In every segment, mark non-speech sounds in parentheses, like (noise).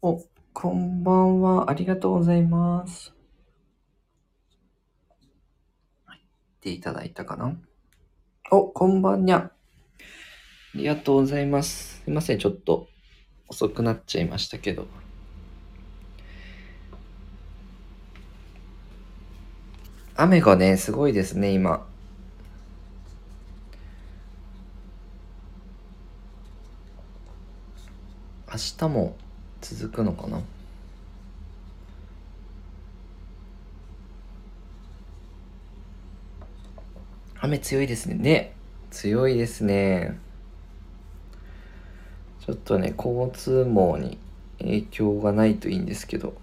お、こんばんは。ありがとうございます。入っていただいたかなお、こんばんにゃ。ありがとうございます。すいません。ちょっと遅くなっちゃいましたけど。雨がね、すごいですね、今。明日も続くのかな？雨強いですね。ね。強いですね。ちょっとね、交通網に影響がないといいんですけど。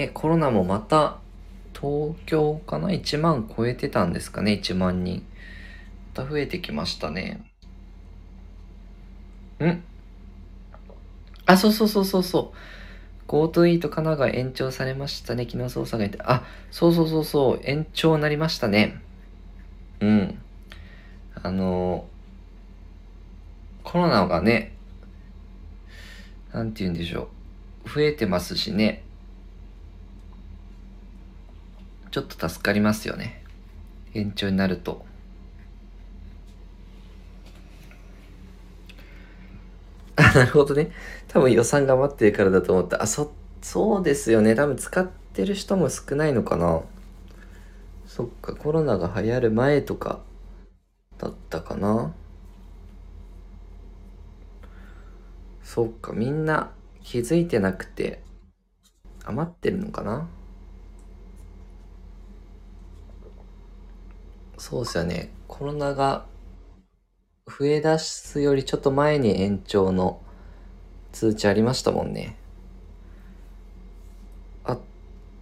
ね、コロナもまた東京かな ?1 万超えてたんですかね ?1 万人。また増えてきましたね。んあ、そうそうそうそうそう。GoTo イート神奈川延長されましたね。昨日操作がいて。あ、そうそうそうそう。延長になりましたね。うん。あのコロナがね、なんて言うんでしょう。増えてますしね。ちょっと助かりますよね。延長になると。あ、なるほどね。多分予算が余ってるからだと思った。あ、そ、そうですよね。多分使ってる人も少ないのかな。そっか、コロナが流行る前とかだったかな。そっか、みんな気づいてなくて余ってるのかな。そうですよね。コロナが増え出すよりちょっと前に延長の通知ありましたもんね。あ、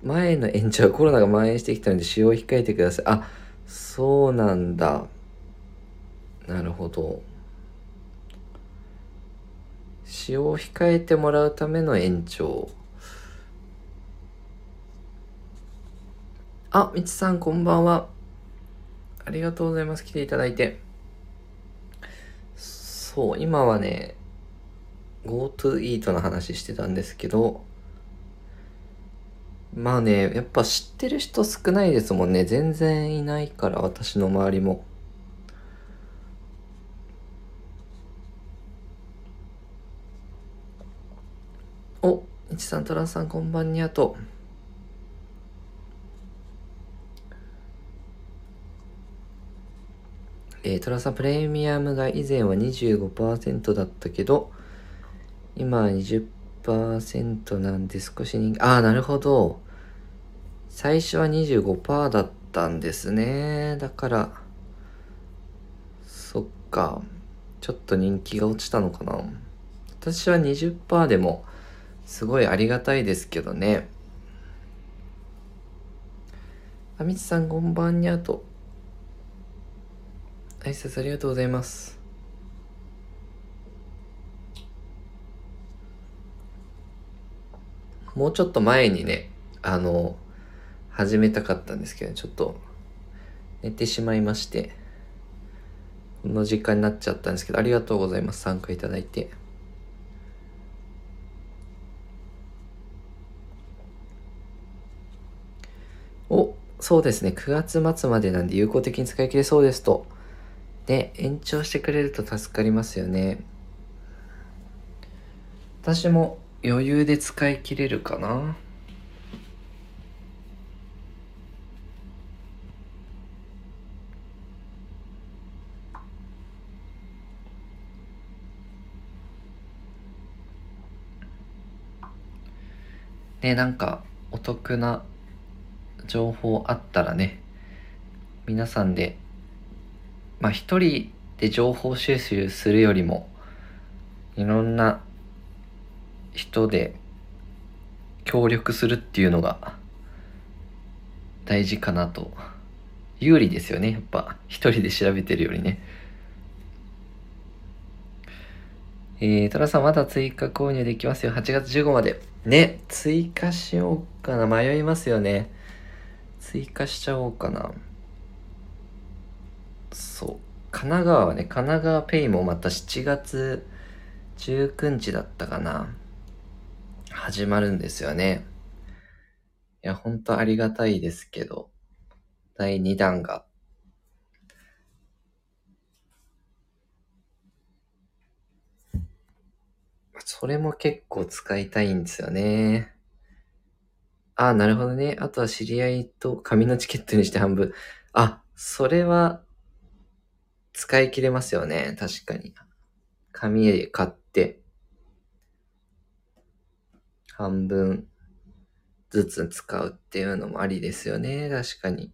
前の延長コロナが蔓延してきたので使用を控えてください。あ、そうなんだ。なるほど。使用を控えてもらうための延長。あ、みちさんこんばんは。ありがとうございます。来ていただいて。そう、今はね、GoTo イートの話してたんですけど、まあね、やっぱ知ってる人少ないですもんね。全然いないから、私の周りも。お、いちさん、とらさん、こんばんにゃと。えー、トラさんプレミアムが以前は25%だったけど、今は20%なんで少し人気、ああ、なるほど。最初は25%だったんですね。だから、そっか。ちょっと人気が落ちたのかな。私は20%でも、すごいありがたいですけどね。あみつさんこんばんにゃと。挨拶ありがとうございます。もうちょっと前にね、あの、始めたかったんですけど、ちょっと寝てしまいまして、この時間になっちゃったんですけど、ありがとうございます。参加いただいて。お、そうですね。9月末までなんで有効的に使い切れそうですと。で、延長してくれると助かりますよね。私も余裕で使い切れるかな。ね、なんかお得な情報あったらね、皆さんでまあ一人で情報収集するよりも、いろんな人で協力するっていうのが大事かなと。有利ですよね。やっぱ一人で調べてるよりね。えー、トラさんまだ追加購入できますよ。8月15まで。ね、追加しようかな。迷いますよね。追加しちゃおうかな。そう。神奈川はね、神奈川ペイもまた7月19日だったかな。始まるんですよね。いや、ほんとありがたいですけど、第2弾がそれも結構使いたいんですよね。ああ、なるほどね。あとは知り合いと紙のチケットにして半分。あ、それは使い切れますよね。確かに。紙で買って、半分ずつ使うっていうのもありですよね。確かに。い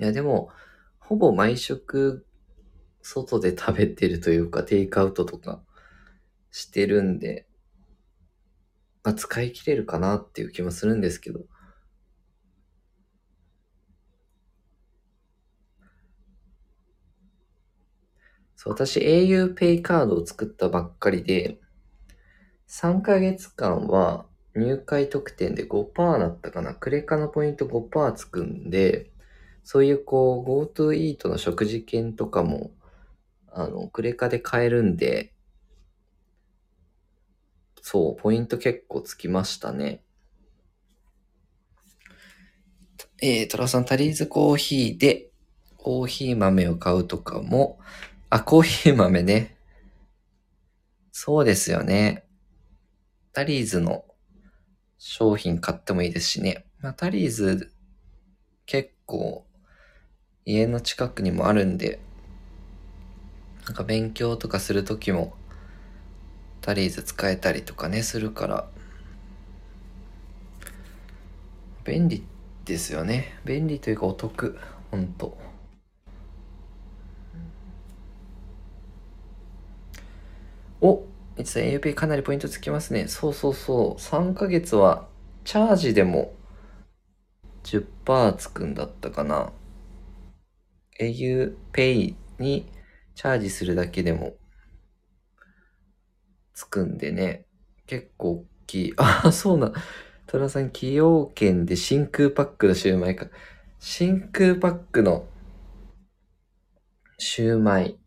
や、でも、ほぼ毎食外で食べてるというか、テイクアウトとかしてるんで、まあ、使い切れるかなっていう気もするんですけど。そう、私 auPay カードを作ったばっかりで、3ヶ月間は入会特典で5%だったかな。クレカのポイント5%つくんで、そういうこう GoTo イートの食事券とかも、あの、クレカで買えるんで、そう、ポイント結構つきましたね。えー、トラさん、タリーズコーヒーで、コーヒー豆を買うとかも、あ、コーヒー豆ね。そうですよね。タリーズの商品買ってもいいですしね。まあ、タリーズ結構家の近くにもあるんで、なんか勉強とかするときもタリーズ使えたりとかね、するから、便利ですよね。便利というかお得。ほんと。おいつ AUP かなりポイントつきますね。そうそうそう。3ヶ月はチャージでも10%つくんだったかな。auPay にチャージするだけでもつくんでね、結構大きい。(laughs) あ、そうな。トラさん、崎陽軒で真空パックのシューマイか。真空パックのシューマイ。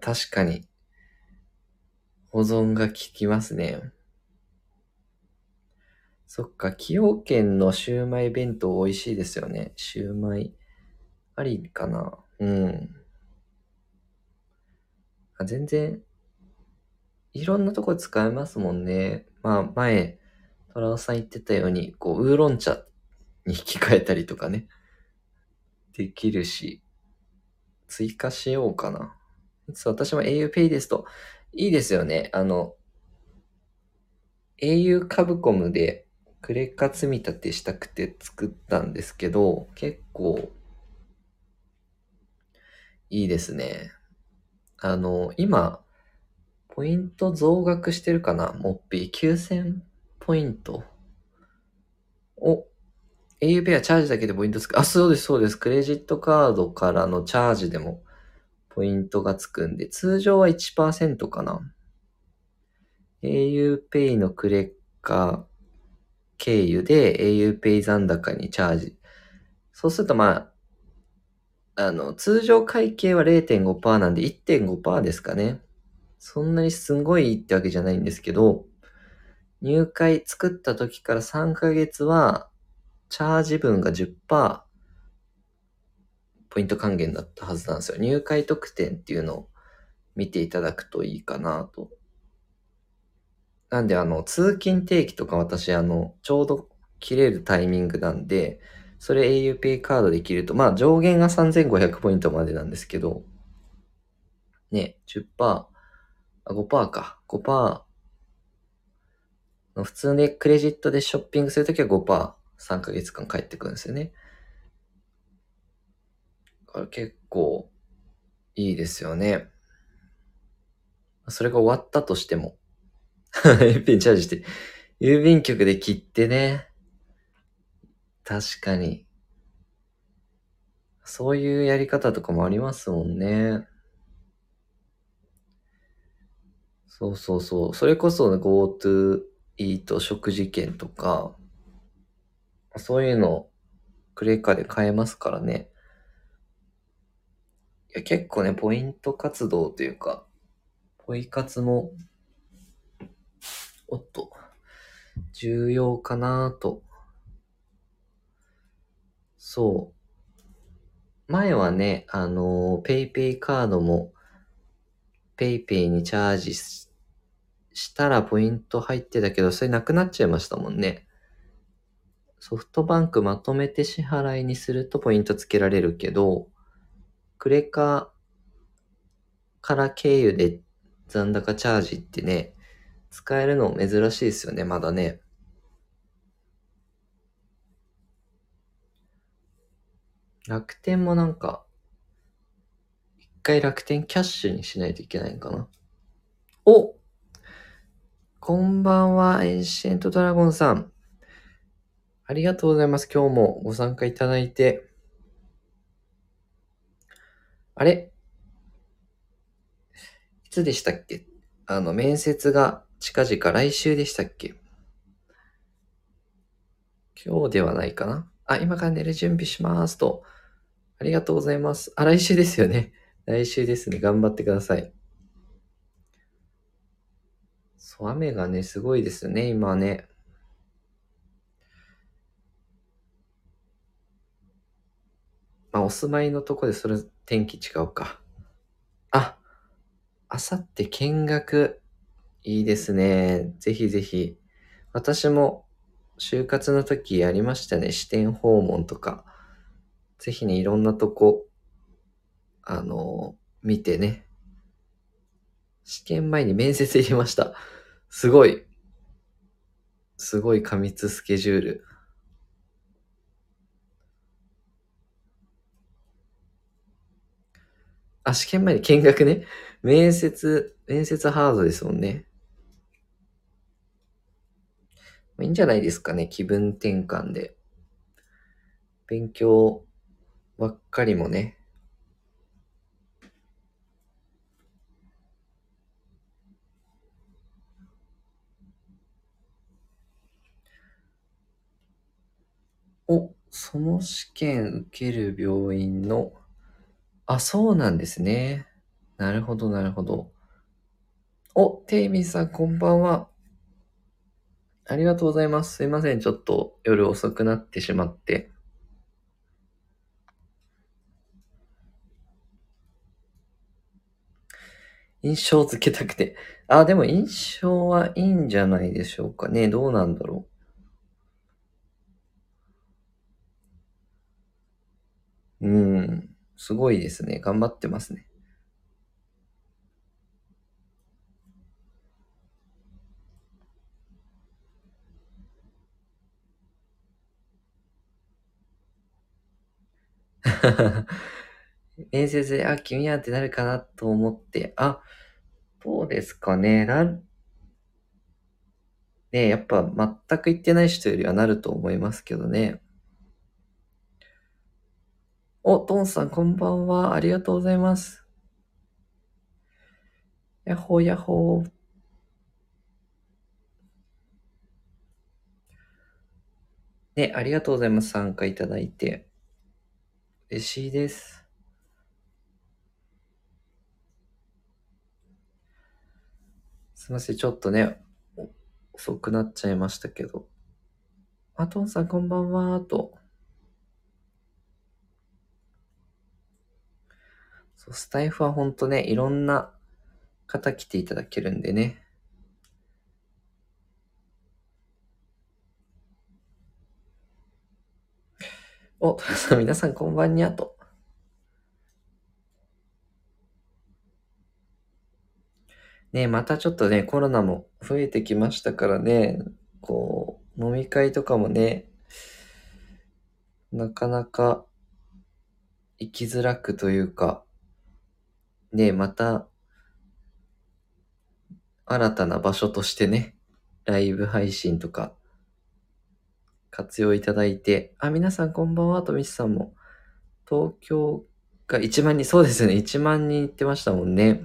確かに。保存が効きますね。そっか、崎陽軒のシューマイ弁当美味しいですよね。シューマイ。ありかなうん。あ全然いろんなとこ使えますもんね。まあ、前、トラオさん言ってたように、こう、ウーロン茶に引き換えたりとかね、できるし、追加しようかな。私も auPay ですと、いいですよね。あの、au カブコムでクレカ積み立てしたくて作ったんですけど、結構、いいですね。あの、今、ポイント増額してるかな？モッピー9000ポイント。お、auPay はチャージだけでポイントつく。あ、そうです、そうです。クレジットカードからのチャージでもポイントがつくんで、通常は1%かな。auPay のクレッカー経由で auPay 残高にチャージ。そうするとまあ、あの、通常会計は0.5%なんで1.5%ですかね。そんなにすごいってわけじゃないんですけど、入会作った時から3ヶ月は、チャージ分が10%ポイント還元だったはずなんですよ。入会特典っていうのを見ていただくといいかなと。なんであの、通勤定期とか私あの、ちょうど切れるタイミングなんで、それ auPay カードで切ると、まあ上限が3500ポイントまでなんですけど、ね、10%あ、5%か。5%。普通でクレジットでショッピングするときは5%、3ヶ月間返ってくるんですよね。から結構いいですよね。それが終わったとしても、(laughs) 郵便チャージして、郵便局で切ってね。確かに。そういうやり方とかもありますもんね。そうそうそう。それこそ GoTo イート食事券とか、そういうのクレカで買えますからね。いや結構ね、ポイント活動というか、ポイ活も、おっと、重要かなと。そう。前はね、あの、 PayPay カードも、 PayPay にチャージししたらポイント入ってたけど、それなくなっちゃいましたもんね。ソフトバンクまとめて支払いにするとポイントつけられるけど、クレカから経由で残高チャージってね、使えるの珍しいですよね、まだね。楽天もなんか、一回楽天キャッシュにしないといけないのかな。おこんばんは、エンシェントドラゴンさん。ありがとうございます。今日もご参加いただいて。あれ？いつでしたっけ？あの、面接が近々来週でしたっけ？今日ではないかな？あ、今から寝る準備しますと。ありがとうございます。あ、来週ですよね。来週ですね。頑張ってください。そう、雨がね、すごいですよね、今ね。まあ、お住まいのとこでそれ天気違うか。あ、あさって見学、いいですね。ぜひぜひ。私も就活の時やりましたね。支店訪問とか。ぜひね、いろんなとこ、あの、見てね。試験前に面接入れました。すごい。すごい過密スケジュール。あ、試験前に見学ね。面接、面接ハードですもんね。いいんじゃないですかね。気分転換で。勉強ばっかりもね。お、その試験受ける病院の、あ、そうなんですね。なるほど、なるほど。お、テイミさん、こんばんは。ありがとうございます。すいません。ちょっと夜遅くなってしまって。印象付けたくて。あ、でも印象はいいんじゃないでしょうかね。どうなんだろう。うん。すごいですね。頑張ってますね。面接で、あ、君はってなるかなと思って、あ、どうですかね。なる、ねやっぱ全く言ってない人よりはなると思いますけどね。お、トンさん、こんばんは。ありがとうございます。やっほーやっほー。ね、ありがとうございます。参加いただいて。嬉しいです。すいません、ちょっとね、遅くなっちゃいましたけど。あ、トンさん、こんばんは、と。そう、スタイフはほんとね、いろんな方来ていただけるんでね。お、(laughs) 皆さんこんばんにゃと。ねまたちょっとね、コロナも増えてきましたからね、こう、飲み会とかもね、なかなか行きづらくというか、ねまた、新たな場所としてね、ライブ配信とか、活用いただいて、あ、皆さんこんばんは、とみちさんも、東京が1万人、そうですね、1万人行ってましたもんね。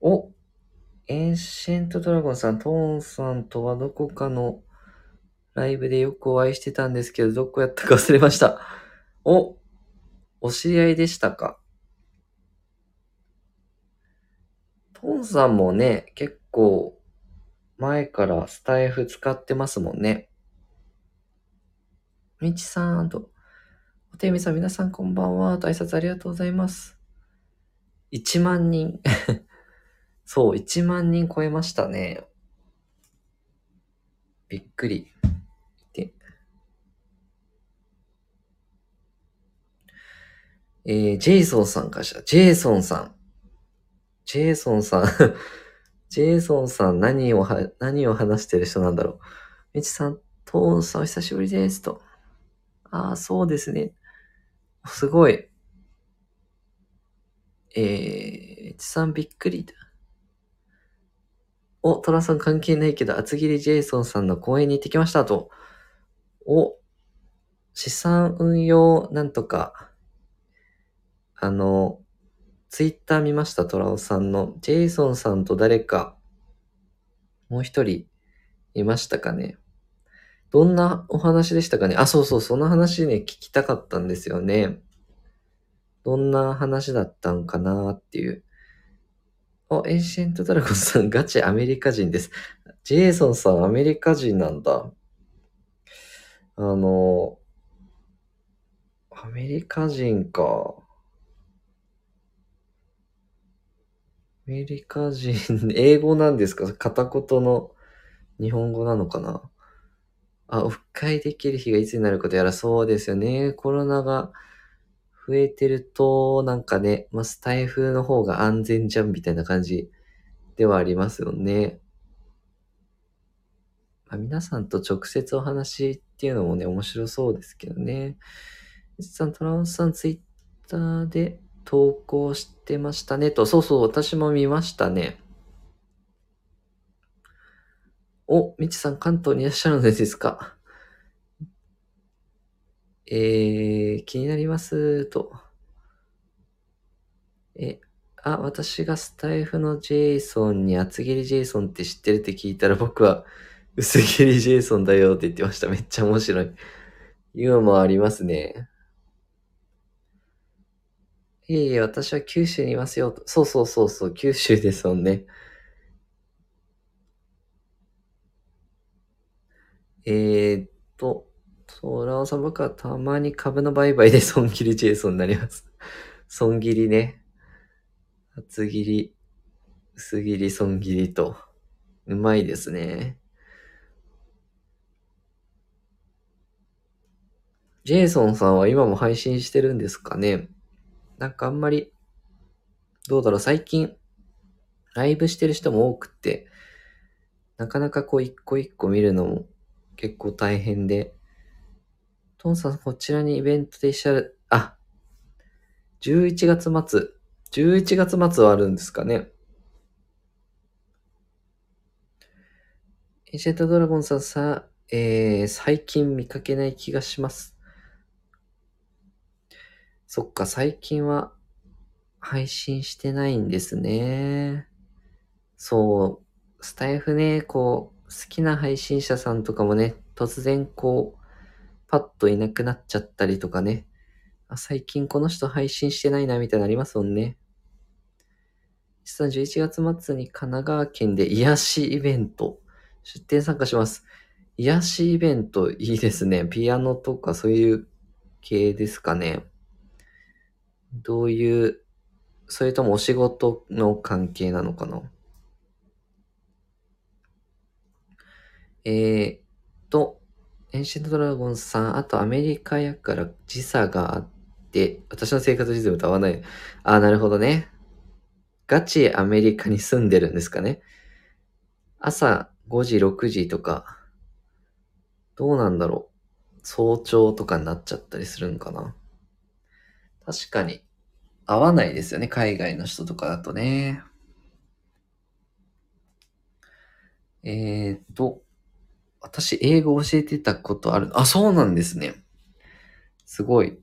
お、エンシェントドラゴンさん、トーンさんとはどこかのライブでよくお会いしてたんですけど、どこやったか忘れました。お、お知り合いでしたか？トンさんもね、結構前からスタイフ使ってますもんね。みちさんと、おてみさん、皆さんこんばんは。と挨拶ありがとうございます。1万人。(laughs) そう、1万人超えましたね。びっくり。で、えー、ジェイソンさんかした。ジェイソンさん。ジェイソンさん。(laughs) ジェイソンさん何をは、何を話してる人なんだろう。みちさん、トーンさんお久しぶりです。と。ああ、そうですね。すごい。えー、みちさんびっくりだ。お、トラさん関係ないけど、厚切りジェイソンさんの公演に行ってきましたと。お、資産運用なんとか、あの、ツイッター見ました、トラオさんの。ジェイソンさんと誰か、もう一人いましたかね。どんなお話でしたかねあ、そうそう、その話ね、聞きたかったんですよね。どんな話だったんかなっていう。あ、エンシェントドラゴンさん、ガチアメリカ人です。ジェイソンさん、アメリカ人なんだ。あの、アメリカ人か。メリカ人、英語なんですか？片言の日本語なのかな？あ、オフ会できる日がいつになることやらそうですよね。コロナが増えてると、なんかね、まあ、スタイフの方が安全じゃんみたいな感じではありますよね。まあ、皆さんと直接お話っていうのもね、面白そうですけどね。実さん、トランスさん、ツイッターで投稿してましたねと。そうそう、私も見ましたね。お、みちさん、関東にいらっしゃるのですか？えー、気になりますと。え、あ、私がスタイフのジェイソンに厚切りジェイソンって知ってるって聞いたら僕は薄切りジェイソンだよって言ってました。めっちゃ面白い。ユーモアありますね。いえいえ、私は九州にいますよ。そうそうそうそう、九州ですもんね。えー、っと、そう、ラオさん、僕はたまに株の売買で (laughs) 損切りジェイソンになります。損切りね。厚切り、薄切り、損切りと。うまいですね。ジェイソンさんは今も配信してるんですかね？なんかあんまり、どうだろう、最近、ライブしてる人も多くって、なかなかこう一個一個見るのも結構大変で、トンさん、こちらにイベントで一緒る、あ、11月末、11月末はあるんですかね。エンシェントドラゴンさんさ、えー、最近見かけない気がします。そっか、最近は配信してないんですね。そう、スタイフね、こう、好きな配信者さんとかもね、突然こう、パッといなくなっちゃったりとかね。あ最近この人配信してないな、みたいなのありますもんね。実は11月末に神奈川県で癒しイベント、出展参加します。癒しイベントいいですね。ピアノとかそういう系ですかね。どういう、それともお仕事の関係なのかな？えー、っと、エンシェントドラゴンさん、あとアメリカやから時差があって、私の生活リズムと合わない。ああ、なるほどね。ガチアメリカに住んでるんですかね。朝5時、6時とか、どうなんだろう。早朝とかになっちゃったりするんかな。確かに、合わないですよね。海外の人とかだとね。えー、っと、私、英語教えてたことある。あ、そうなんですね。すごい。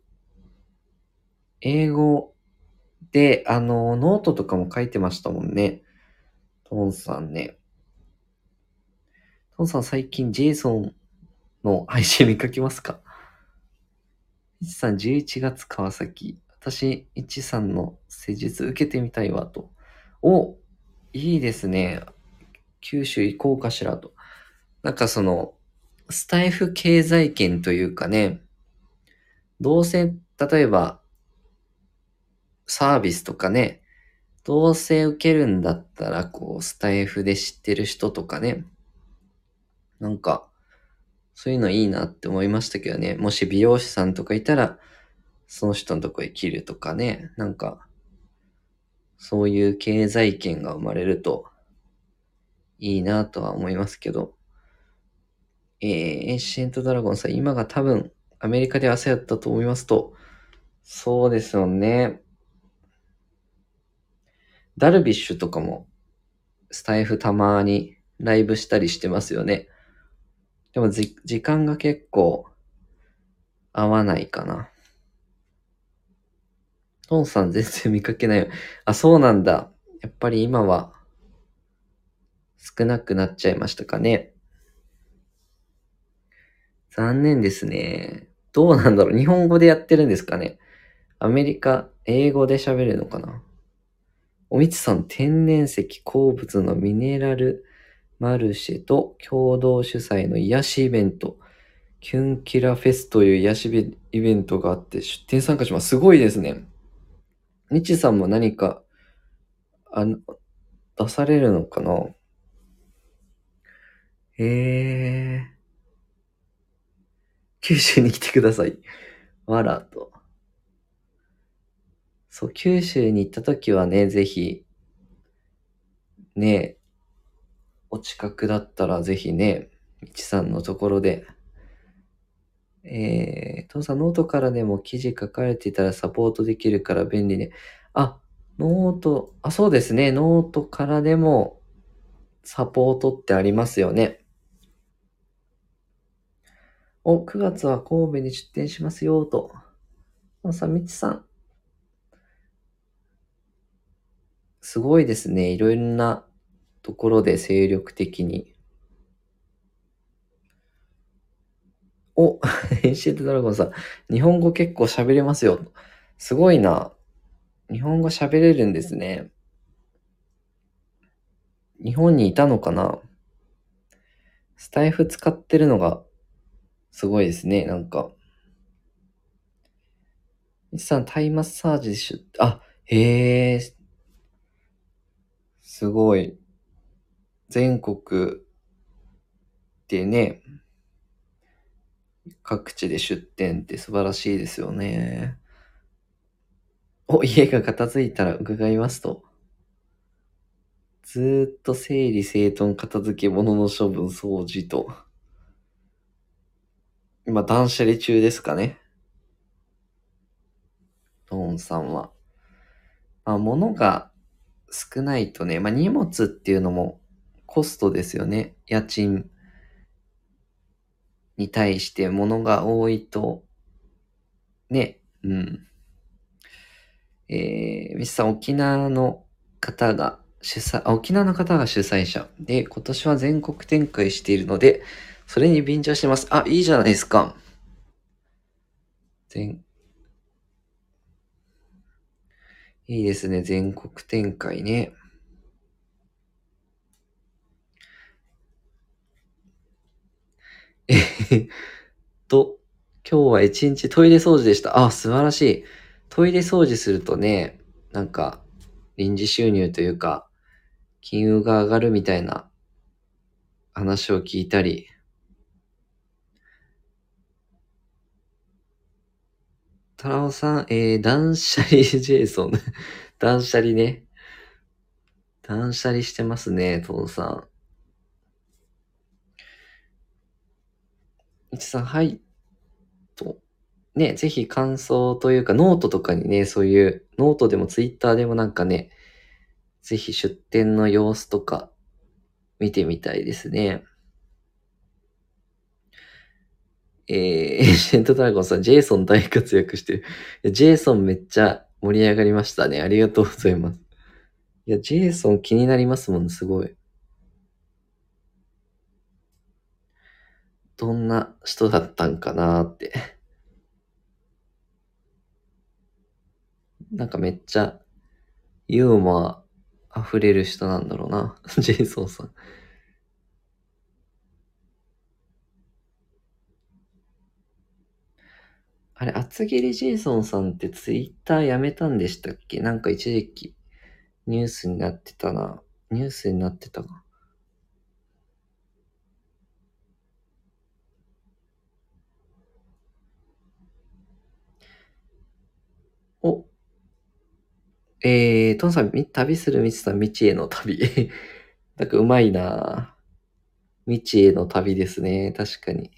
英語で、あの、ノートとかも書いてましたもんね。トンさんね。トンさん最近ジェイソンの配信見かけますか？いちさん11月川崎。私、いちさんの施術受けてみたいわと。お、いいですね。九州行こうかしらと。なんかその、スタイフ経済圏というかね、どうせ、例えば、サービスとかね、どうせ受けるんだったら、こう、スタイフで知ってる人とかね、なんか、そういうのいいなって思いましたけどね。もし美容師さんとかいたら、その人のとこへ切るとかね。なんか、そういう経済圏が生まれるといいなとは思いますけど。えー、エンシェントドラゴンさん、今が多分アメリカで朝やったと思いますと、そうですよね。ダルビッシュとかも、スタイフたまにライブしたりしてますよね。でもじ、時間が結構合わないかな。トンさん全然見かけないよ。あ、そうなんだ。やっぱり今は少なくなっちゃいましたかね。残念ですね。どうなんだろう。日本語でやってるんですかね。アメリカ、英語で喋るのかな。おみつさん、天然石鉱物のミネラルマルシェと共同主催の癒しイベント、キュンキラフェスという癒しイベントがあって出展参加します。すごいですね。みちさんも何か、あの、出されるのかな？へえー。九州に来てください。わらと。そう、九州に行った時はね、ぜひ、ね、お近くだったらぜひね、みちさんのところで、えー、父さんノートからでも記事書かれていたらサポートできるから便利ね。あ、 note、あ、そうですね。ノートからでもサポートってありますよね。お、9月は神戸に出店しますよ、と。あさ、みちさん。すごいですね。いろんなところで精力的に。お、(laughs) エンシェントドラゴンさん、日本語結構喋れますよ。すごいな。日本語喋れるんですね。日本にいたのかなスタイフ使ってるのがすごいですね、なんか。みさん、タイマッサージしゅ、あ、へえ、すごい。全国でね、各地で出店って素晴らしいですよね。お、家が片付いたら伺いますと。ずーっと整理整頓片付け物の処分掃除と。今断捨離中ですかね。トーンさんは。まあ物が少ないとね、まあ荷物っていうのもコストですよね。家賃に対して物が多いと、ね、うん。えー、ミスさん、沖縄の方が主催、沖縄の方が主催者で、今年は全国展開しているので、それに便乗してます。あ、いいじゃないですか。全、いいですね。全国展開ね。え (laughs) っと、今日は一日トイレ掃除でした。あ、素晴らしい。トイレ掃除するとね、なんか、臨時収入というか、金融が上がるみたいな話を聞いたり、タラオさん、えー、断捨離ジェイソン。断捨離ね。断捨離してますね、トンさん。いちさん、はい。と。ね、ぜひ感想というか、ノートとかにね、そういう、ノートでもツイッターでもなんかね、ぜひ出店の様子とか見てみたいですね。えー、(laughs) エーシェントドラゴンさん、ジェイソン大活躍してる。ジェイソンめっちゃ盛り上がりましたね。ありがとうございます。いや、ジェイソン気になりますもん、すごい。どんな人だったんかなって。なんかめっちゃユーモア溢れる人なんだろうな、(laughs) ジェイソンさん。あれ、厚切りジェイソンさんってツイッターやめたんでしたっけ？なんか一時期ニュースになってたな。ニュースになってたか。えー、トンさん、旅するみつさん、未知への旅。(laughs) なんかうまいな未知への旅ですね。確かに。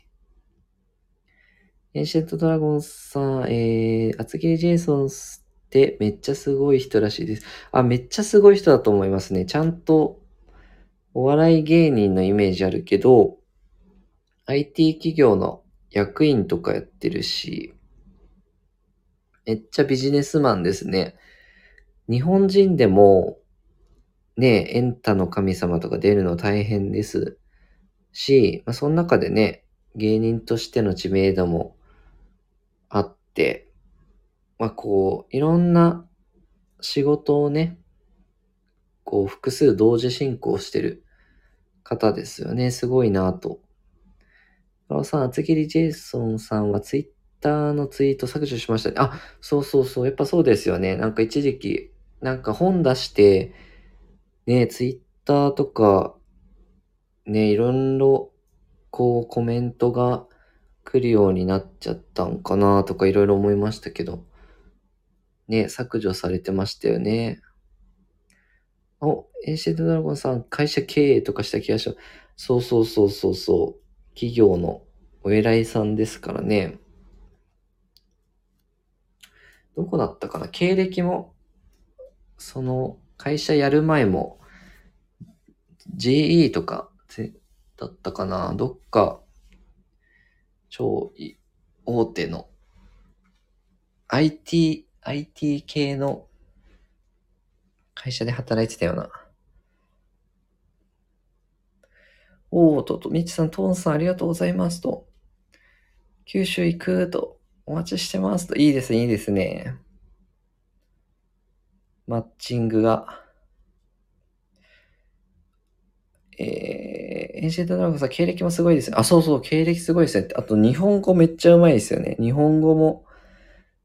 エンシェントドラゴンさん、えー、厚切りジェイソンってめっちゃすごい人らしいです。あ、めっちゃすごい人だと思いますね。ちゃんとお笑い芸人のイメージあるけど、IT 企業の役員とかやってるし、めっちゃビジネスマンですね。日本人でも、ね、エンタの神様とか出るの大変ですし、まあ、その中でね、芸人としての知名度もあって、まあこう、いろんな仕事をね、こう複数同時進行してる方ですよね。すごいなと。ラオさん、厚切りジェイソンさんはツイッターのツイート削除しましたね。あ、そうそうそう。やっぱそうですよね。なんか一時期、なんか本出して、ね、ツイッターとか、ね、いろいろ、こうコメントが来るようになっちゃったんかなとかいろいろ思いましたけど。ね、削除されてましたよね。お、エンシェントドラゴンさん、会社経営とかした気がします。そうそうそうそうそう。企業のお偉いさんですからね。どこだったかな？経歴も、その会社やる前も、GE とかだったかなどっか、超大手の IT、IT 系の会社で働いてたよな。おーと、と、みちさん、トーンさんありがとうございますと。九州行くと、お待ちしてますと。いいですね、いいですね。マッチングが。えー、エンシェントドラゴンさん、経歴もすごいですね。あ、そうそう、経歴すごいですね。あと、日本語めっちゃうまいですよね。日本語も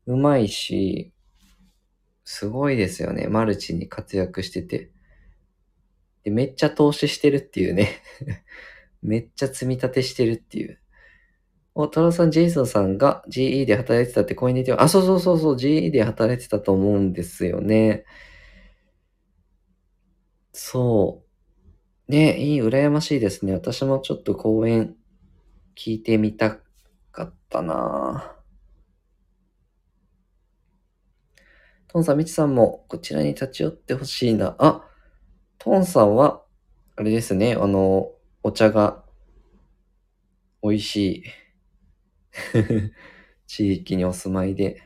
うまいし、すごいですよね。マルチに活躍してて。で、めっちゃ投資してるっていうね。(laughs) めっちゃ積み立てしてるっていう。お、トラさん、ジェイソンさんが GE で働いてたってコミュニティあ、そうそうそうそう、GE で働いてたと思うんですよね。そう。ね、いい、羨ましいですね。私もちょっと講演聞いてみたかったなトンさん、みちさんもこちらに立ち寄ってほしいな。あ、トンさんは、あれですね、あの、お茶が美味しい (laughs) 地域にお住まいで。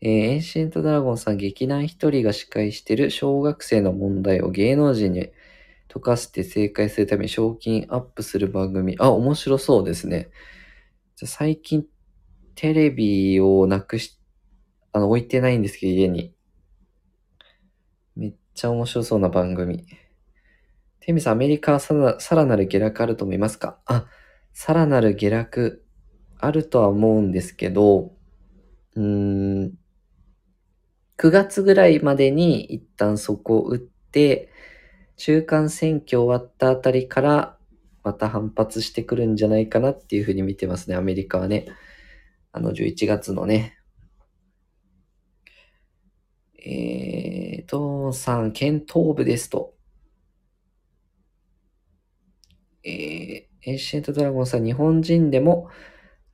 えー、エンシェントドラゴンさん、劇団一人が司会してる小学生の問題を芸能人に解かせて正解するために賞金アップする番組。あ、面白そうですね。じゃ最近、テレビをなくし、あの、置いてないんですけど、家に。めっちゃ面白そうな番組。テミさん、アメリカはさらなる下落あると思いますか？あ、さらなる下落あるとは思うんですけど、うーん、9月ぐらいまでに一旦そこを打って、中間選挙終わったあたりからまた反発してくるんじゃないかなっていうふうに見てますね、アメリカはね。あの11月のね。えーと、さん、県東部ですと。えー、エンシェントドラゴンさん、日本人でも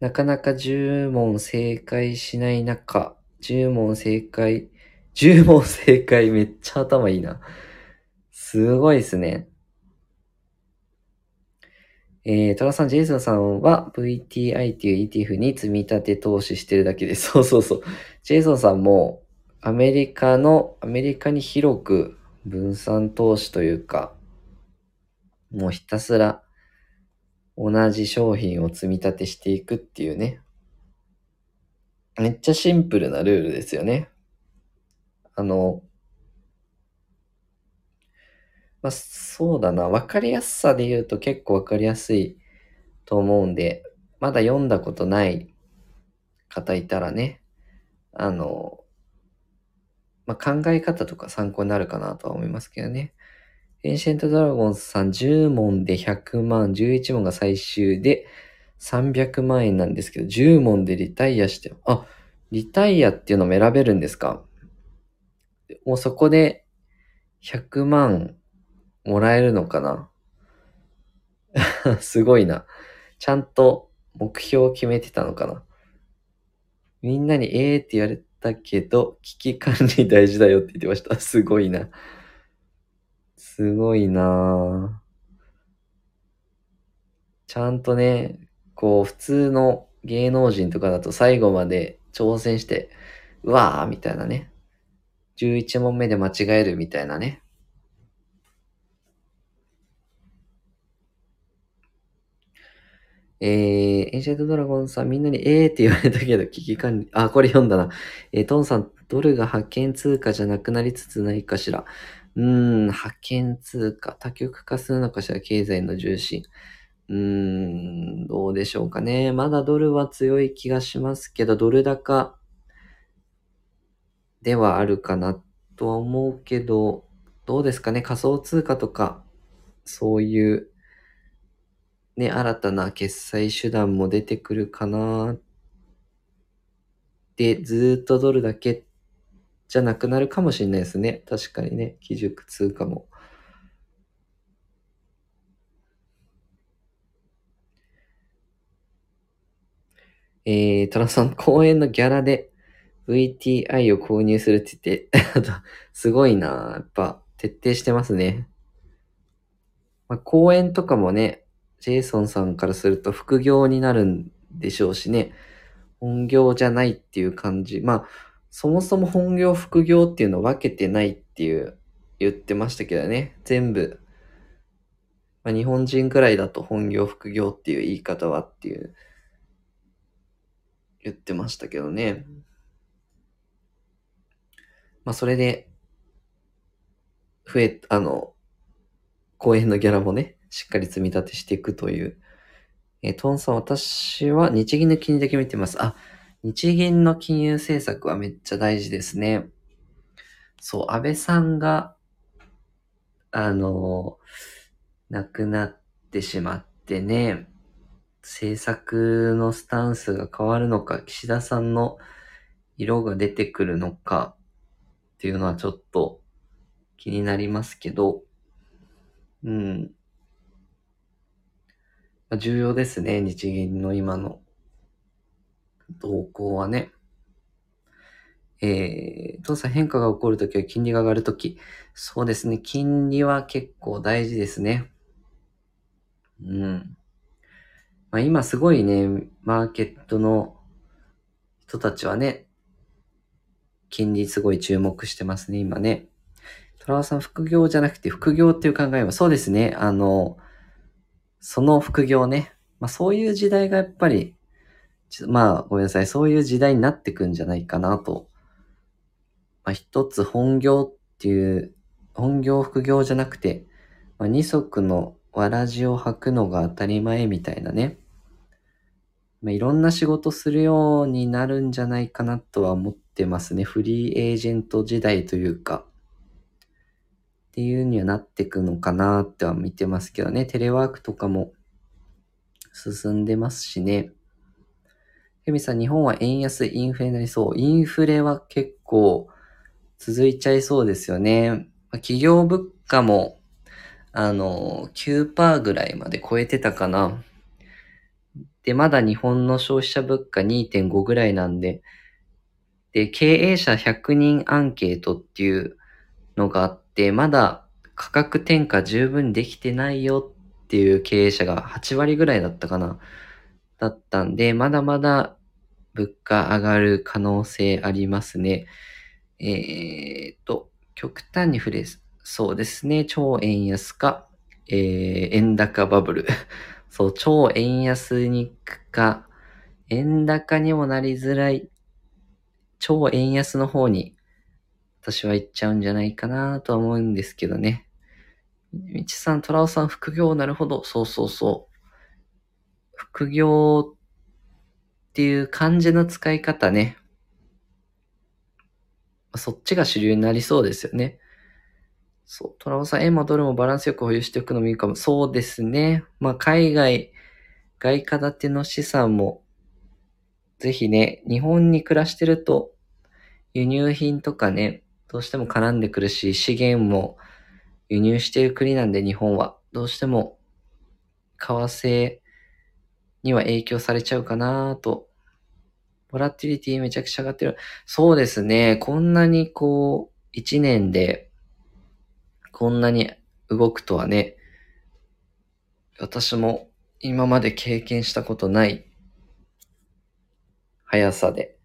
なかなか10問正解しない中、10問正解、(laughs) 10問正解めっちゃ頭いいな。すごいですね。えー、トラさん、ジェイソンさんは VTI っていう ETF に積み立て投資してるだけです。そうそうそう。ジェイソンさんもアメリカの、アメリカに広く分散投資というか、もうひたすら同じ商品を積み立てしていくっていうね。めっちゃシンプルなルールですよね。あの、まあ、そうだな。わかりやすさで言うと結構わかりやすいと思うんで、まだ読んだことない方いたらね、あの、まあ、考え方とか参考になるかなとは思いますけどね。エンシェントドラゴンさん10問で100万、11問が最終で300万円なんですけど、10問でリタイアして、あ、リタイアっていうのも選べるんですか？もうそこで100万もらえるのかな？(laughs) すごいな。ちゃんと目標を決めてたのかな？みんなにええって言われたけど、危機管理大事だよって言ってました。すごいな。すごいなちゃんとね、こう、普通の芸能人とかだと最後まで挑戦して、うわーみたいなね。11問目で間違えるみたいなね。えー、エンシェントドラゴンさん、みんなにえーって言われたけど、危機管理、あ、これ読んだな。えー、トンさん、ドルが派遣通貨じゃなくなりつつないかしら。うーん、派遣通貨、多極化するのかしら、経済の重心。うーん、どうでしょうかね。まだドルは強い気がしますけど、ドル高ではあるかなとは思うけど、どうですかね。仮想通貨とか、そういう、ね、新たな決済手段も出てくるかなで、ずっとドルだけっじゃなくなるかもしれないですね。確かにね、基軸通貨も。えー、トラさん、公演のギャラで VTI を購入するって言って、(laughs) すごいなやっぱ、徹底してますね。まあ、公演とかもね、ジェイソンさんからすると副業になるんでしょうしね、本業じゃないっていう感じ。まあ、そもそも本業、副業っていうのを分けてないっていう言ってましたけどね。全部。まあ、日本人くらいだと本業、副業っていう言い方はっていう言ってましたけどね。まあ、それで、増え、あの、公演のギャラもね、しっかり積み立てしていくという。えー、トンさん、私は日銀の金利だけ見てます。あ、日銀の金融政策はめっちゃ大事ですね。そう、安倍さんが、あの、亡くなってしまってね、政策のスタンスが変わるのか、岸田さんの色が出てくるのかっていうのはちょっと気になりますけど、うん。重要ですね、日銀の今の動向はね。えー、父さん変化が起こるときは金利が上がるとき。そうですね。金利は結構大事ですね。うん。まあ今すごいね、マーケットの人たちはね、金利すごい注目してますね、今ね。トラワさん、副業じゃなくて副業っていう考えはそうですね。あの、その副業ね。まあそういう時代がやっぱりまあ、ごめんなさい。そういう時代になってくんじゃないかなと。まあ、一つ本業っていう、本業副業じゃなくて、まあ、二足のわらじを履くのが当たり前みたいなね。まあ、いろんな仕事するようになるんじゃないかなとは思ってますね。フリーエージェント時代というか。っていうにはなってくのかなっては見てますけどね。テレワークとかも進んでますしね。ヘミさん、日本は円安、インフレになりそう。インフレは結構続いちゃいそうですよね。企業物価も、あの、9%ぐらいまで超えてたかな。で、まだ日本の消費者物価2.5ぐらいなんで、で、経営者100人アンケートっていうのがあって、まだ価格転嫁十分できてないよっていう経営者が8割ぐらいだったかな。だったんで、まだまだ物価上がる可能性ありますね。えー、と、極端に触れ、そうですね。超円安か、えー、円高バブル。(laughs) そう、超円安に行くか、円高にもなりづらい、超円安の方に、私は行っちゃうんじゃないかなと思うんですけどね。みちさん、トラオさん、副業、なるほど。そうそうそう。副業っていう漢字の使い方ね。そっちが主流になりそうですよね。そう。トラオさん、円もドルもバランスよく保有しておくのもいいかも。そうですね。まあ、海外、外貨建ての資産も、ぜひね、日本に暮らしてると、輸入品とかね、どうしても絡んでくるし、資源も輸入している国なんで、日本は。どうしても、為替には影響されちゃうかなと。ボラティリティめちゃくちゃ上がってる。そうですね。こんなにこう、一年で、こんなに動くとはね、私も今まで経験したことない速さで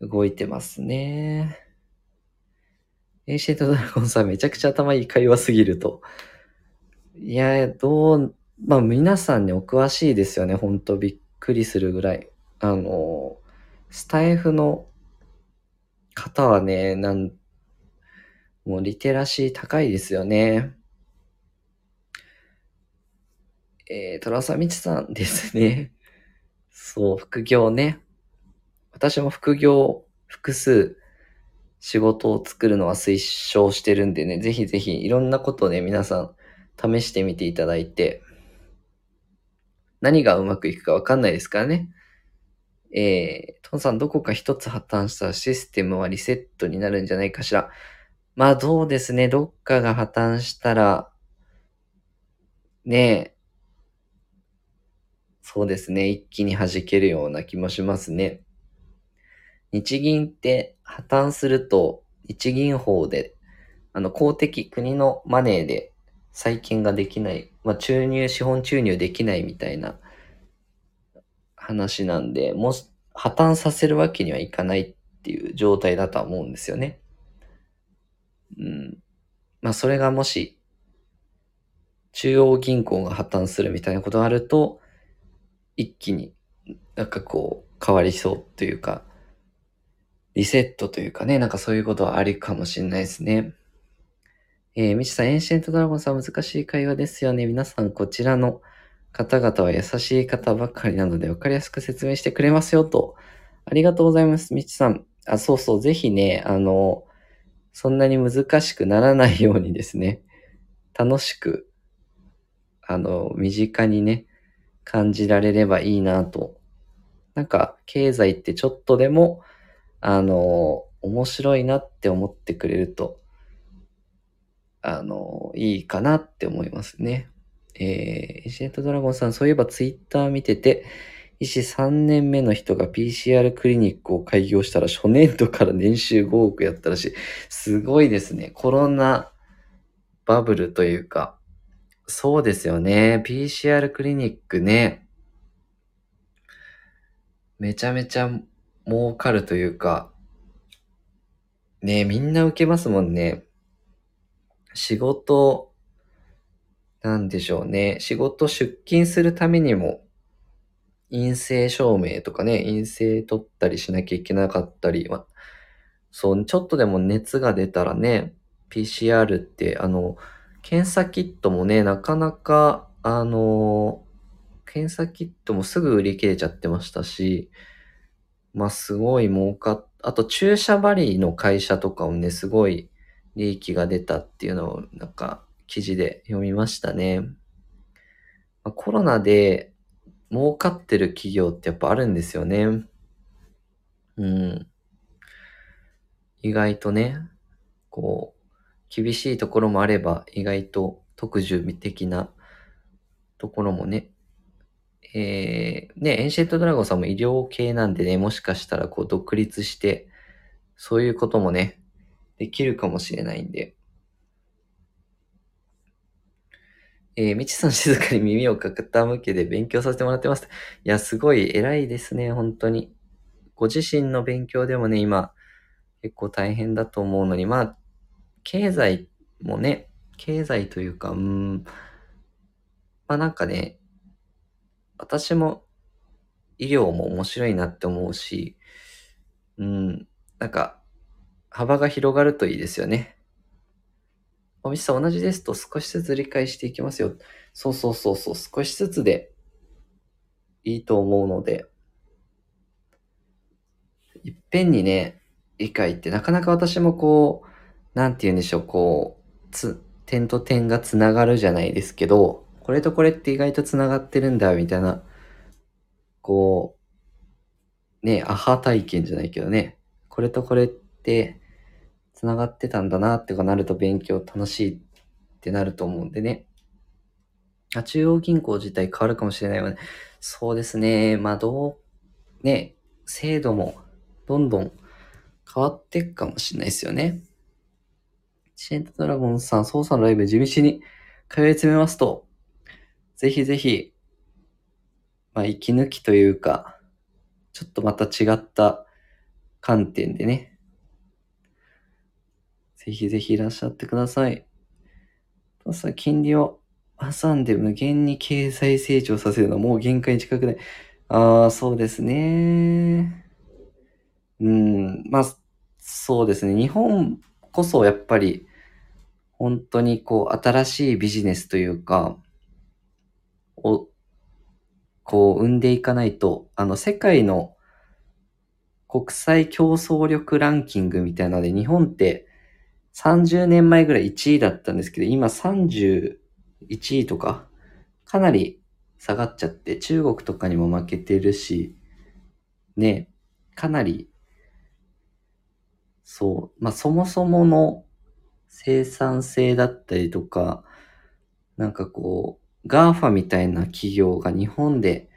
動いてますね。エンシェントドラゴンさんめちゃくちゃ頭いい会話すぎると。いや、どう、まあ皆さんね、お詳しいですよね。ほんとびっくりするぐらい。あの、スタイフの方はね、なん、もうリテラシー高いですよね。えー、トラサミチさんですね。そう、副業ね。私も副業、複数仕事を作るのは推奨してるんでね、ぜひぜひいろんなことをね、皆さん試してみていただいて、何がうまくいくかわかんないですからね。えー、トンさんどこか一つ破綻したらシステムはリセットになるんじゃないかしら。まあどうですね、どっかが破綻したら、ねえ、そうですね、一気に弾けるような気もしますね。日銀って破綻すると、日銀法で、あの、公的、国のマネーで再建ができない、まあ、注入、資本注入できないみたいな話なんで、もし、破綻させるわけにはいかないっていう状態だとは思うんですよね。うん。まあ、それがもし、中央銀行が破綻するみたいなことがあると、一気になんかこう変わりそうというか、リセットというかね、なんかそういうことはありかもしれないですね。えー、みちさん、エンシェントドラゴンさん難しい会話ですよね。皆さん、こちらの方々は優しい方ばかりなので、わかりやすく説明してくれますよと。ありがとうございます、みちさん。あ、そうそう、ぜひね、あの、そんなに難しくならないようにですね、楽しく、あの、身近にね、感じられればいいなと。なんか、経済ってちょっとでも、あの、面白いなって思ってくれると、あの、いいかなって思いますね。えー、エジェントドラゴンさん、そういえばツイッター見てて、医師3年目の人が PCR クリニックを開業したら初年度から年収5億やったらしい。すごいですね。コロナバブルというか、そうですよね。PCR クリニックね。めちゃめちゃ儲かるというか、ねみんな受けますもんね。仕事、なんでしょうね。仕事出勤するためにも、陰性証明とかね、陰性取ったりしなきゃいけなかったり、まそう、ちょっとでも熱が出たらね、PCR って、あの、検査キットもね、なかなか、あの、検査キットもすぐ売り切れちゃってましたし、まあ、すごい儲かっ、あと注射針の会社とかもね、すごい利益が出たっていうのを、なんか、記事で読みましたね。コロナで儲かってる企業ってやっぱあるんですよね。うん。意外とね、こう、厳しいところもあれば、意外と特需的なところもね、えー、ね、エンシェントドラゴンさんも医療系なんでね、もしかしたらこう独立して、そういうこともね、できるかもしれないんで。えー、みちさん静かに耳を傾けて勉強させてもらってます。いや、すごい偉いですね、本当に。ご自身の勉強でもね、今、結構大変だと思うのに、まあ、経済もね、経済というか、うん、まあなんかね、私も医療も面白いなって思うし、うん、なんか幅が広がるといいですよね。おみさん同じですと少しずつ理解していきますよ。そうそうそうそう、少しずつでいいと思うので、いっぺんにね、理解ってなかなか私もこう、なんて言うんでしょう、こう、つ、点と点がつながるじゃないですけど、これとこれって意外とつながってるんだ、みたいな、こう、ね、アハ体験じゃないけどね、これとこれってつながってたんだなってかなると勉強楽しいってなると思うんでね。あ、中央銀行自体変わるかもしれないわね。そうですね。まあ、どう、ね、制度もどんどん変わっていくかもしれないですよね。シェントドラゴンさん、操作のライブ地道に通い詰めますと、ぜひぜひ、まあ、息抜きというか、ちょっとまた違った観点でね、ぜひぜひいらっしゃってください。とさ、金利を挟んで無限に経済成長させるのはもう限界近くない。ああ、そうですね。うん、まあ、そうですね。日本こそやっぱり、本当にこう、新しいビジネスというか、を、こう、生んでいかないと、あの、世界の国際競争力ランキングみたいなので、日本って30年前ぐらい1位だったんですけど、今31位とか、かなり下がっちゃって、中国とかにも負けてるし、ね、かなり、そう、まあそもそもの生産性だったりとか、なんかこう、GAFA みたいな企業が日本で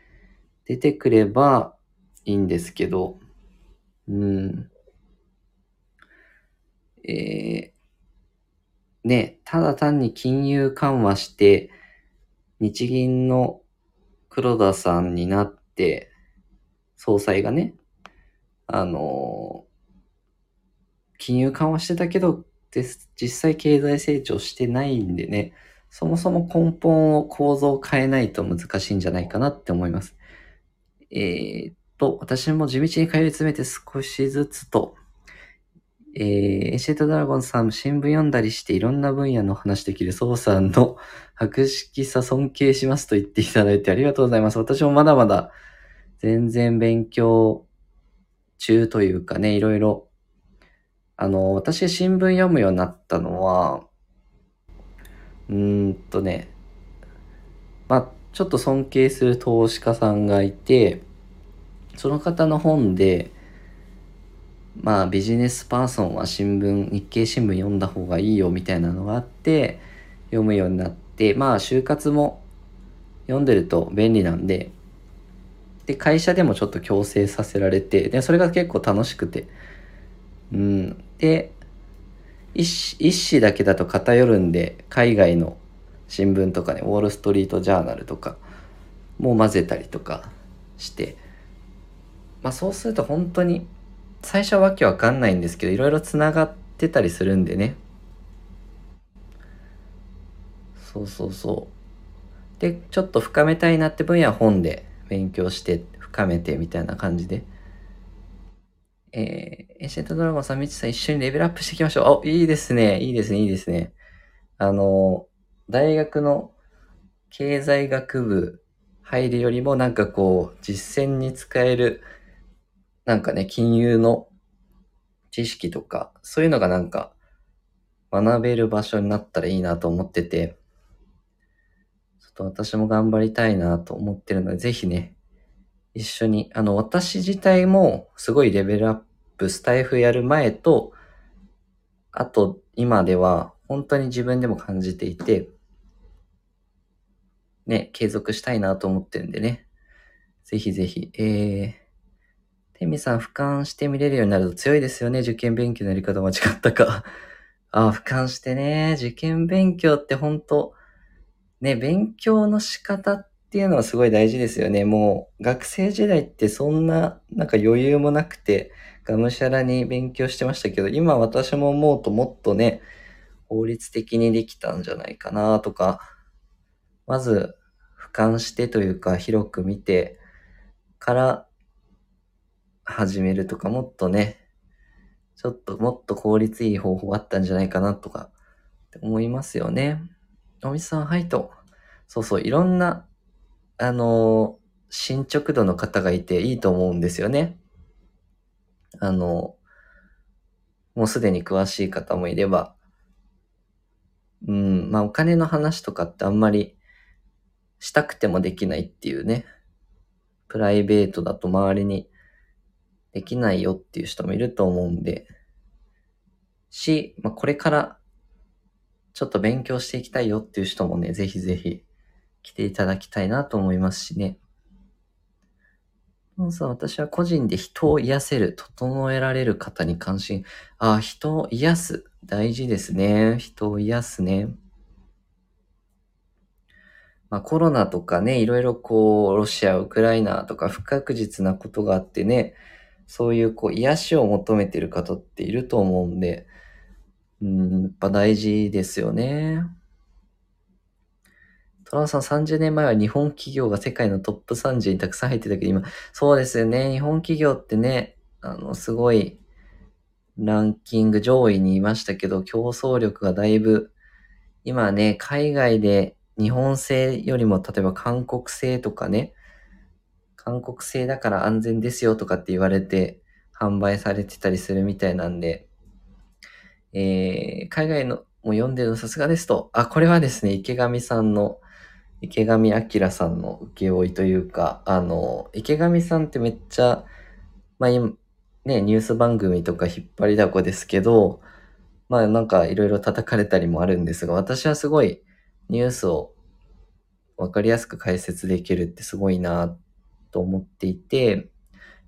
出てくればいいんですけど、うん。えー、ね、ただ単に金融緩和して、日銀の黒田さんになって、総裁がね、あの金融緩和してたけど、で実際経済成長してないんでね、そもそも根本を構造を変えないと難しいんじゃないかなって思います。えー、っと、私も地道に通い詰めて少しずつと、えー、エシェットドラゴンさん、新聞読んだりしていろんな分野の話できるソウさんの博識さ尊敬しますと言っていただいてありがとうございます。私もまだまだ全然勉強中というかね、いろいろ、あの、私新聞読むようになったのは、うーんとね、まあ、ちょっと尊敬する投資家さんがいて、その方の本で、まあビジネスパーソンは新聞、日経新聞読んだ方がいいよみたいなのがあって、読むようになって、まあ就活も読んでると便利なんで、で、会社でもちょっと強制させられて、で、それが結構楽しくて、うん。で、一紙だけだと偏るんで、海外の新聞とかね、ウォールストリートジャーナルとかも混ぜたりとかして、まあそうすると本当に最初はわけわかんないんですけど、いろいろつながってたりするんでね。そうそうそう。で、ちょっと深めたいなって分野は本で勉強して深めてみたいな感じで。えー、エンシェントドラゴンさん、みちさん一緒にレベルアップしていきましょう。あ、いいですね。いいですね。いいですね。あの、大学の経済学部入るよりもなんかこう、実践に使える、なんかね、金融の知識とか、そういうのがなんか学べる場所になったらいいなと思ってて、ちょっと私も頑張りたいなと思ってるので、ぜひね、一緒に、あの、私自体もすごいレベルアップ、スタイフやる前と、あと今では本当に自分でも感じていて、ね、継続したいなと思ってるんでね。ぜひぜひ、えー、テミさん俯瞰して見れるようになると強いですよね。受験勉強のやり方間違ったか。(laughs) ああ、俯瞰してね、受験勉強って本当ね、勉強の仕方っていうのはすごい大事ですよね。もう学生時代ってそんななんか余裕もなくて、がむしゃらに勉強してましたけど、今私も思うともっとね、効率的にできたんじゃないかなとか、まず俯瞰してというか広く見てから始めるとかもっとね、ちょっともっと効率いい方法あったんじゃないかなとか思いますよね。おみさん、はいと。そうそう、いろんな、あの進捗度の方がいていいと思うんですよね。あの、もうすでに詳しい方もいれば、うん、まあお金の話とかってあんまりしたくてもできないっていうね、プライベートだと周りにできないよっていう人もいると思うんで、し、まあこれからちょっと勉強していきたいよっていう人もね、ぜひぜひ来ていただきたいなと思いますしね。さ私は個人で人を癒せる、整えられる方に関心。あ、人を癒す。大事ですね。人を癒すね。まあコロナとかね、いろいろこう、ロシア、ウクライナとか不確実なことがあってね、そういうこう、癒しを求めてる方っていると思うんで、うん、やっぱ大事ですよね。トランさん30年前は日本企業が世界のトップ30にたくさん入ってたけど、今、そうですよね。日本企業ってね、あの、すごい、ランキング上位にいましたけど、競争力がだいぶ、今ね、海外で日本製よりも、例えば韓国製とかね、韓国製だから安全ですよとかって言われて販売されてたりするみたいなんで、えー、海外のも読んでるのさすがですと、あ、これはですね、池上さんの池上彰さんの請負いというか、あの、池上さんってめっちゃ、まあ今、ね、ニュース番組とか引っ張りだこですけど、まあなんかいろいろ叩かれたりもあるんですが、私はすごいニュースをわかりやすく解説できるってすごいなと思っていて、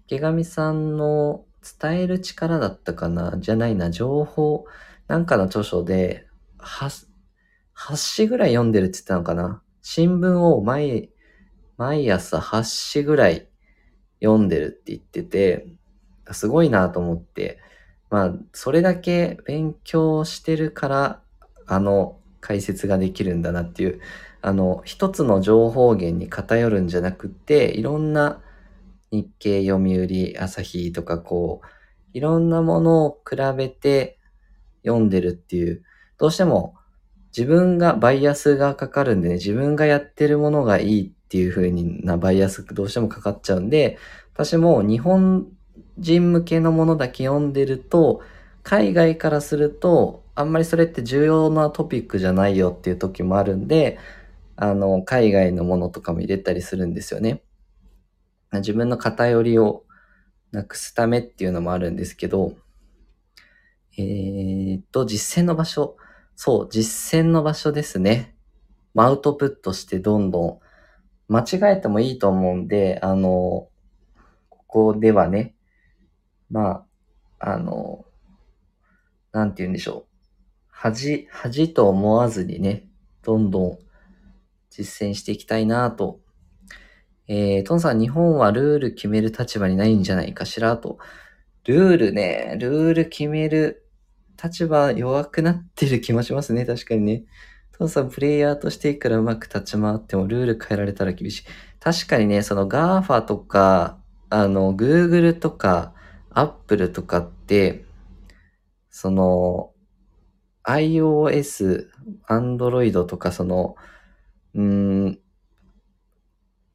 池上さんの伝える力だったかなじゃないな、情報なんかの著書で、8、8紙ぐらい読んでるって言ったのかな。新聞を毎、毎朝8紙ぐらい読んでるって言ってて、すごいなと思って、まあ、それだけ勉強してるから、あの解説ができるんだなっていう、あの、一つの情報源に偏るんじゃなくて、いろんな日経、読売、朝日とかこう、いろんなものを比べて読んでるっていう、どうしても自分がバイアスがかかるんでね、自分がやってるものがいいっていう風なバイアスどうしてもかかっちゃうんで、私も日本人向けのものだけ読んでると、海外からすると、あんまりそれって重要なトピックじゃないよっていう時もあるんで、あの、海外のものとかも入れたりするんですよね。自分の偏りをなくすためっていうのもあるんですけど、えー、っと、実践の場所。そう、実践の場所ですね。アウトプットしてどんどん間違えてもいいと思うんで、あの、ここではね、まあ、あの、なんて言うんでしょう。恥、恥と思わずにね、どんどん実践していきたいなと。えー、トンさん、日本はルール決める立場にないんじゃないかしらと。ルールね、ルール決める立場弱くなってる気もしますね。確かにね。父さん、プレイヤーとしていくらうまく立ち回ってもルール変えられたら厳しい。確かにね、その GAFA とか、あの、Google とか、Apple とかって、その、iOS、Android とか、その、うーん、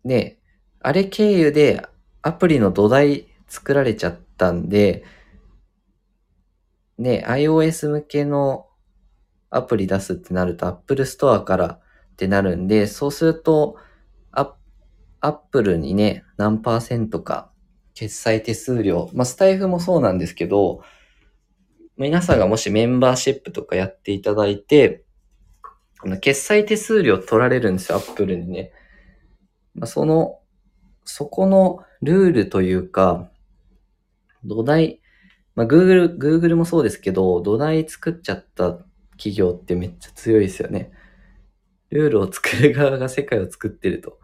ね、あれ経由でアプリの土台作られちゃったんで、ね、iOS 向けのアプリ出すってなると Apple Store からってなるんで、そうすると、Apple にね、何パーセントか決済手数料、まあ、スタイフもそうなんですけど、皆さんがもしメンバーシップとかやっていただいて、決済手数料取られるんですよ、Apple にね。まあ、その、そこのルールというか、土台、まあ、Google、Google もそうですけど、土台作っちゃった企業ってめっちゃ強いですよね。ルールを作る側が世界を作ってると。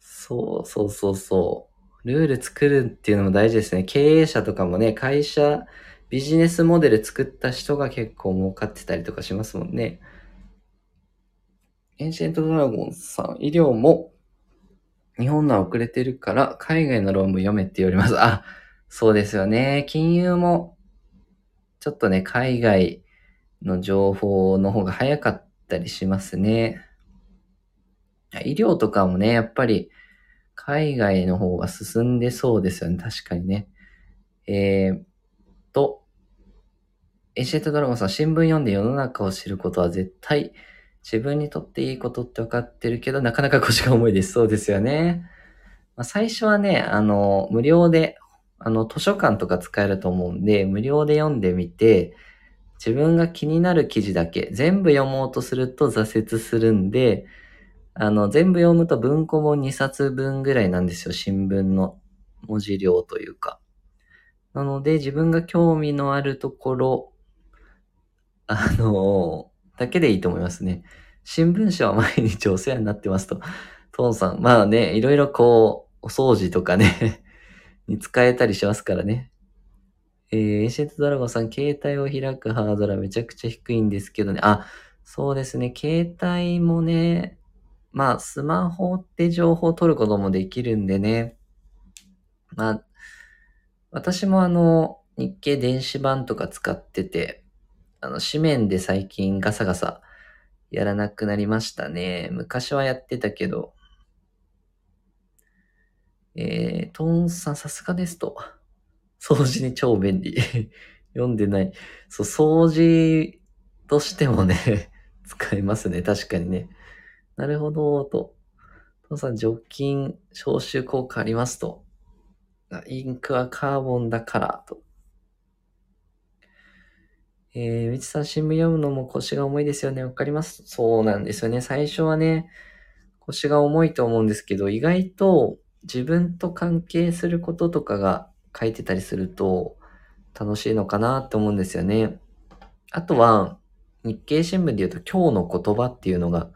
そうそうそうそう。ルール作るっていうのも大事ですね。経営者とかもね、会社、ビジネスモデル作った人が結構儲かってたりとかしますもんね。エンシェントドラゴンさん、医療も日本のは遅れてるから海外の論文読めって言われます。あ、そうですよね。金融もちょっとね、海外の情報の方が早かったりしますね。医療とかもね、やっぱり海外の方が進んでそうですよね。確かにね。えー、と、エンシェットドラゴンさん、新聞読んで世の中を知ることは絶対自分にとっていいことって分かってるけど、なかなか腰が重いです。そうですよね。まあ、最初はね、あの、無料で、あの、図書館とか使えると思うんで、無料で読んでみて、自分が気になる記事だけ、全部読もうとすると挫折するんで、あの、全部読むと文庫本2冊分ぐらいなんですよ。新聞の文字量というか。なので、自分が興味のあるところ、あの、だけでいいと思いますね。新聞社は毎日お世話になってますと。トーンさん、まあね、いろいろこう、お掃除とかね (laughs) に使えたりしますからね。えー、エシェントドラゴンさん、携帯を開くハードルはめちゃくちゃ低いんですけどね。あ、そうですね。携帯もね、まあ、スマホって情報を取ることもできるんでね。まあ、私もあの、日経電子版とか使ってて、あの、紙面で最近ガサガサやらなくなりましたね。昔はやってたけど。えー、トンさんさすがですと。掃除に超便利。(laughs) 読んでない。そう、掃除としてもね (laughs) 使えますね。確かにね。なるほど、と。父さん、除菌、消臭効果ありますと。インクはカーボンだから、と。えー、みちさん、新聞読むのも腰が重いですよね。わかります？そうなんですよね。最初はね、腰が重いと思うんですけど、意外と自分と関係することとかが書いてたりすると楽しいのかなって思うんですよね。あとは、日経新聞で言うと今日の言葉っていうのが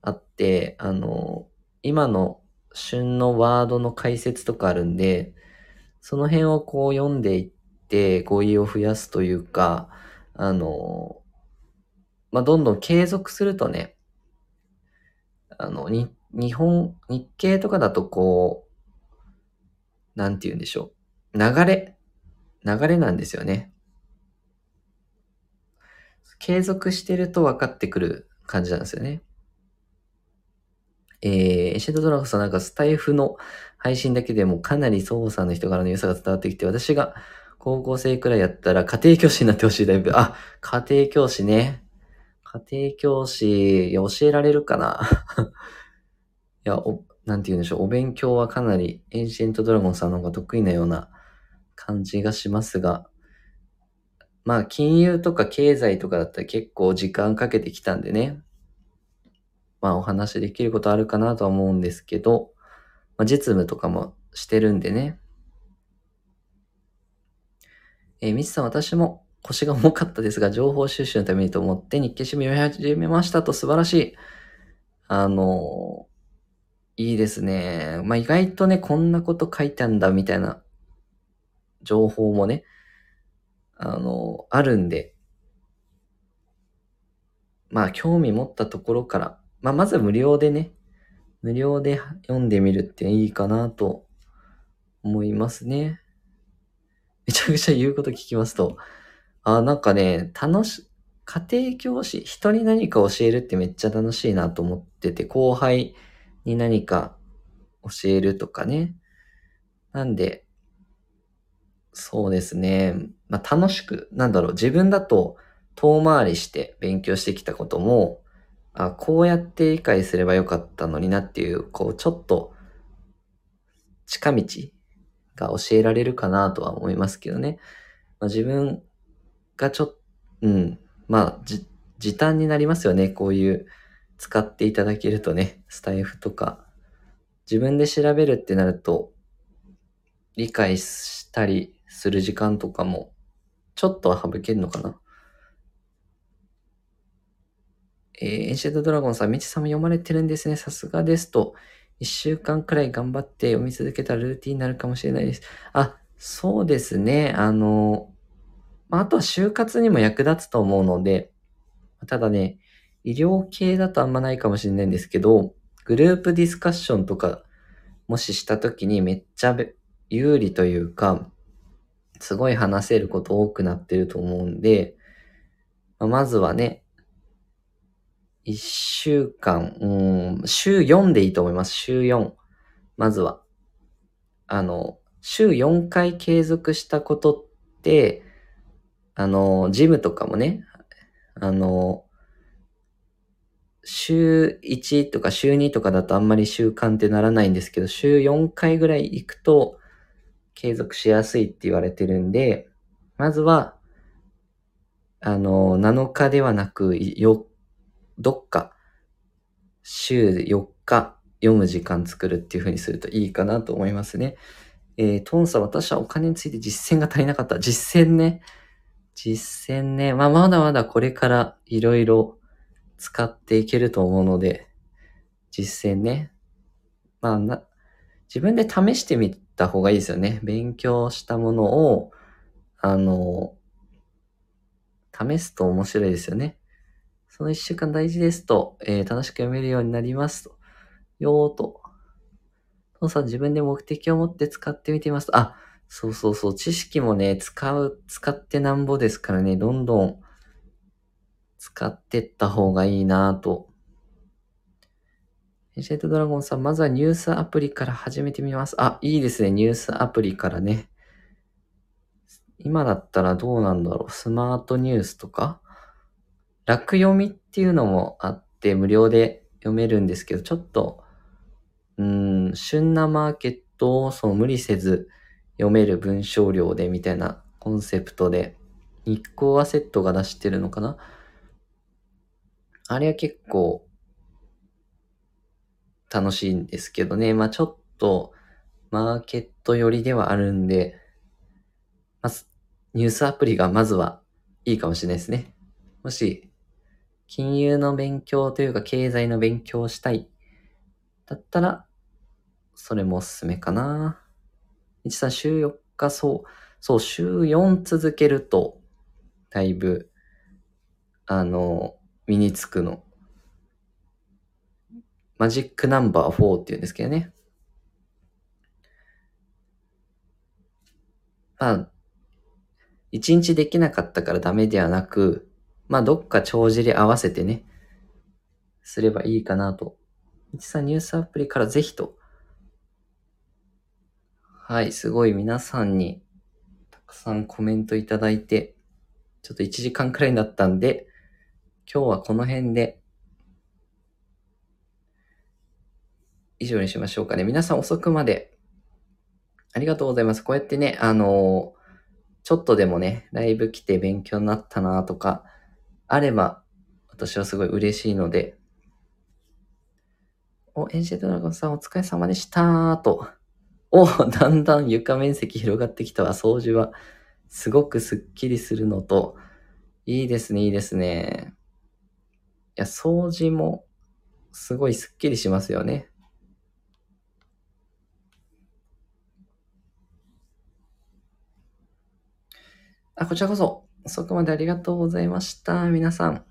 あって、あの、今の旬のワードの解説とかあるんで、その辺をこう読んでいって語彙を増やすというか、あの、まあ、どんどん継続するとね、あの、に、日本、日経とかだとこう、なんて言うんでしょう。流れ、流れなんですよね。継続してると分かってくる感じなんですよね。えー、シェードドラゴンさんなんかスタイフの配信だけでもかなり操作の人柄の良さが伝わってきて、私が高校生くらいやったら家庭教師になってほしいだいぶ。あ、家庭教師ね。家庭教師、いや、教えられるかな (laughs) いや、お、なんて言うんでしょう。お勉強はかなりエンシェントドラゴンさんの方が得意なような感じがしますが、まあ、金融とか経済とかだったら結構時間かけてきたんでね。まあお話できることあるかなとは思うんですけど、まあ、実務とかもしてるんでね。えー、ミスさん、私も腰が重かったですが、情報収集のためにと思って日経新聞読み始めましたと素晴らしい。あのー、いいですね。まあ、意外とね、こんなこと書いてあんだみたいな情報もね、あのー、あるんで、まあ、興味持ったところからまあ、まず無料でね、無料で読んでみるっていいかなと思いますね。めちゃくちゃ言うこと聞きますと、あ、なんかね、楽し、家庭教師、人に何か教えるってめっちゃ楽しいなと思ってて、後輩に何か教えるとかね。なんで、そうですね。まあ、楽しく、なんだろう、自分だと遠回りして勉強してきたことも、あ、こうやって理解すればよかったのになっていう、こう、ちょっと、近道が教えられるかなとは思いますけどね。まあ、自分がちょっと、うん、まあ、じ、時短になりますよね。こういう使っていただけるとね、スタイフとか。自分で調べるってなると、理解したりする時間とかも、ちょっとは省けるのかな。えー、エンシェントドラゴンさん、みちさんも読まれてるんですね。さすがですと。一週間くらい頑張って読み続けたルーティンになるかもしれないです。あ、そうですね。あの、まあ、あとは就活にも役立つと思うので、ただね、医療系だとあんまないかもしれないんですけど、グループディスカッションとか、もしした時にめっちゃ有利というか、すごい話せること多くなってると思うんで、ま、まずはね、一週間、うん、週4でいいと思います。週4。まずは。あの、週4回継続したことって、あの、ジムとかもね、あの、週1とか週2とかだとあんまり習慣ってならないんですけど、週4回ぐらい行くと継続しやすいって言われてるんで、まずは、あの、7日ではなく、よ、どっか、週4日読む時間作るっていう風にするといいかなと思いますね。えー、トンさん、私はお金について実践が足りなかった。実践ね。実践ね。まあ、まだまだこれからいろいろ使っていけると思うので、実践ね。まあ、な、自分で試してみた方がいいですよね。勉強したものを、あの、試すと面白いですよね。その一週間大事ですと、えー、楽しく読めるようになりますと。よーと。父さん自分で目的を持って使ってみています。あ、そうそうそう。知識もね、使う、使ってなんぼですからね、どんどん使ってった方がいいなと。エンシェントドラゴンさん、まずはニュースアプリから始めてみます。あ、いいですね。ニュースアプリからね。今だったらどうなんだろう。スマートニュースとか楽読みっていうのもあって無料で読めるんですけど、ちょっと、うん、旬なマーケットをそう無理せず読める文章量でみたいなコンセプトで、日光アセットが出してるのかなあれは結構楽しいんですけどね。まあちょっとマーケット寄りではあるんで、まず、ニュースアプリがまずはいいかもしれないですね。もし金融の勉強というか経済の勉強をしたい。だったら、それもおすすめかな。一さん週4日、そう、そう、週4続けると、だいぶ、あの、身につくの。マジックナンバー4っていうんですけどね。まあ、一日できなかったからダメではなく、まあ、どっか帳尻合わせてね、すればいいかなと。一さんニュースアプリからぜひと。はい、すごい皆さんにたくさんコメントいただいて、ちょっと1時間くらいになったんで、今日はこの辺で以上にしましょうかね。皆さん遅くまでありがとうございます。こうやってね、あのー、ちょっとでもね、ライブ来て勉強になったなとか、あれば、私はすごい嬉しいので、お、エンジェルドラゴンさんお疲れ様でしたと。お、だんだん床面積広がってきたわ。掃除はすごくスッキリするのと、いいですね、いいですね。いや、掃除もすごいスッキリしますよね。あ、こちらこそ。遅くまでありがとうございました。皆さん。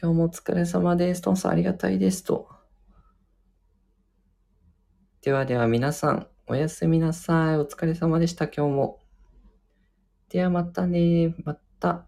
今日もお疲れ様です。トンさんありがたいですと。ではでは皆さん、おやすみなさい。お疲れ様でした。今日も。ではまたね。また。